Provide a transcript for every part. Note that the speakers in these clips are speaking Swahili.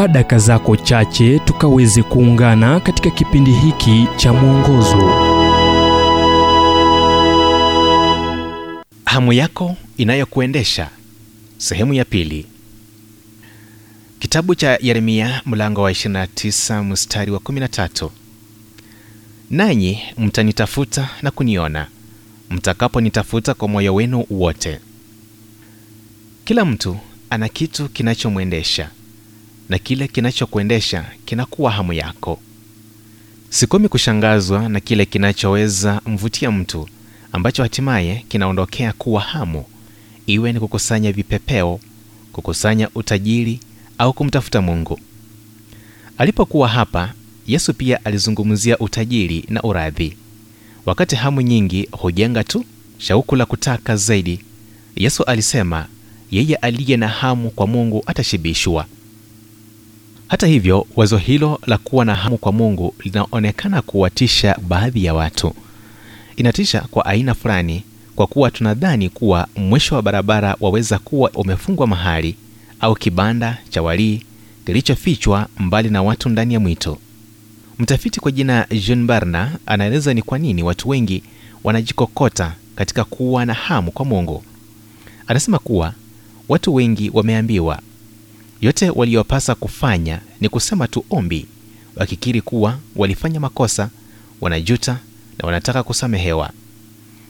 chukua daka zako chache tukaweze kuungana katika kipindi hiki cha mwongozo. Hamu yako inayokuendesha. Sehemu ya pili. Kitabu cha yeremia mlango wa 29 mstari wa 13 nanyi mtanitafuta na kuniona mtakaponitafuta kwa moyo wenu wote. Kila mtu ana kitu kinachomwendesha na kile kinachokuendesha kinakuwa hamu yako. Sikomi kushangazwa na kile kinachoweza mvutia mtu ambacho hatimaye kinaondokea kuwa hamu iwe ni kukusanya vipepeo kukusanya utajiri au kumtafuta mungu. Alipokuwa hapa yesu pia alizungumzia utajiri na uradhi. Wakati hamu nyingi hujenga tu shauku la kutaka zaidi yesu alisema yeye aliye na hamu kwa mungu atashibishwa hata hivyo wazo hilo la kuwa na hamu kwa mungu linaonekana kuwatisha baadhi ya watu. Inatisha kwa aina fulani kwa kuwa tunadhani kuwa mwisho wa barabara waweza kuwa umefungwa mahali au kibanda cha walii kilichofichwa mbali na watu ndani ya mwito. Mtafiti kwa jina jean barna anaeleza ni kwa nini watu wengi wanajikokota katika kuwa na hamu kwa mungu. Anasema kuwa watu wengi wameambiwa yote waliopasa kufanya ni kusema tu ombi wakikiri kuwa walifanya makosa wanajuta na wanataka kusamehewa.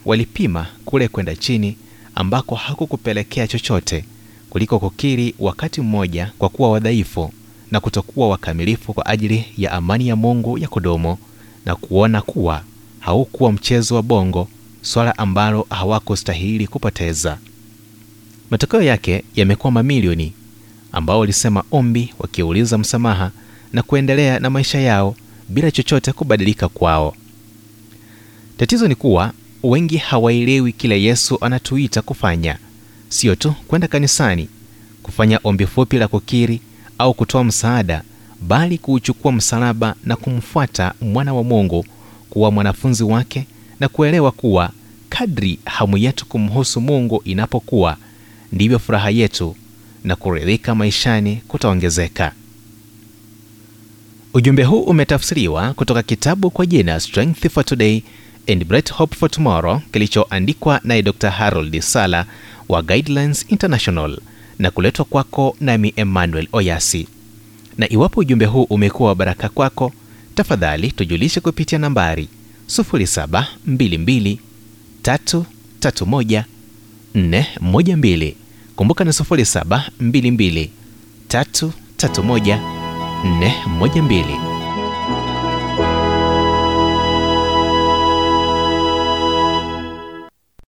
Walipima kule kwenda chini ambako hakukupelekea chochote kuliko kukiri wakati mmoja kwa kuwa wadhaifu na kutokuwa wakamilifu kwa ajili ya amani ya mungu ya kudumu na kuona kuwa haukuwa mchezo wa bongo swala ambalo hawakustahili kupoteza. Matokeo yake yamekuwa mamilioni ambao walisema ombi wakiuliza msamaha na kuendelea na maisha yao bila chochote kubadilika kwao. Tatizo ni kuwa wengi hawaelewi kile yesu anatuita kufanya. Sio tu kwenda kanisani kufanya ombi fupi la kukiri au kutoa msaada bali kuuchukua msalaba na kumfuata mwana wa mungu kuwa mwanafunzi wake na kuelewa kuwa kadri hamu yetu kumhusu mungu inapokuwa ndivyo furaha yetu na kuridhika maishani kutaongezeka. Ujumbe huu umetafsiriwa kutoka kitabu kwa jina strength for today and bright hope for tomorrow kilichoandikwa naye dr harold sala wa guidelines international na kuletwa kwako nami emmanuel oyasi. Na iwapo ujumbe huu umekuwa wa baraka kwako tafadhali tujulishe kupitia nambari 722 331 412 kumbuka ni 722 331 412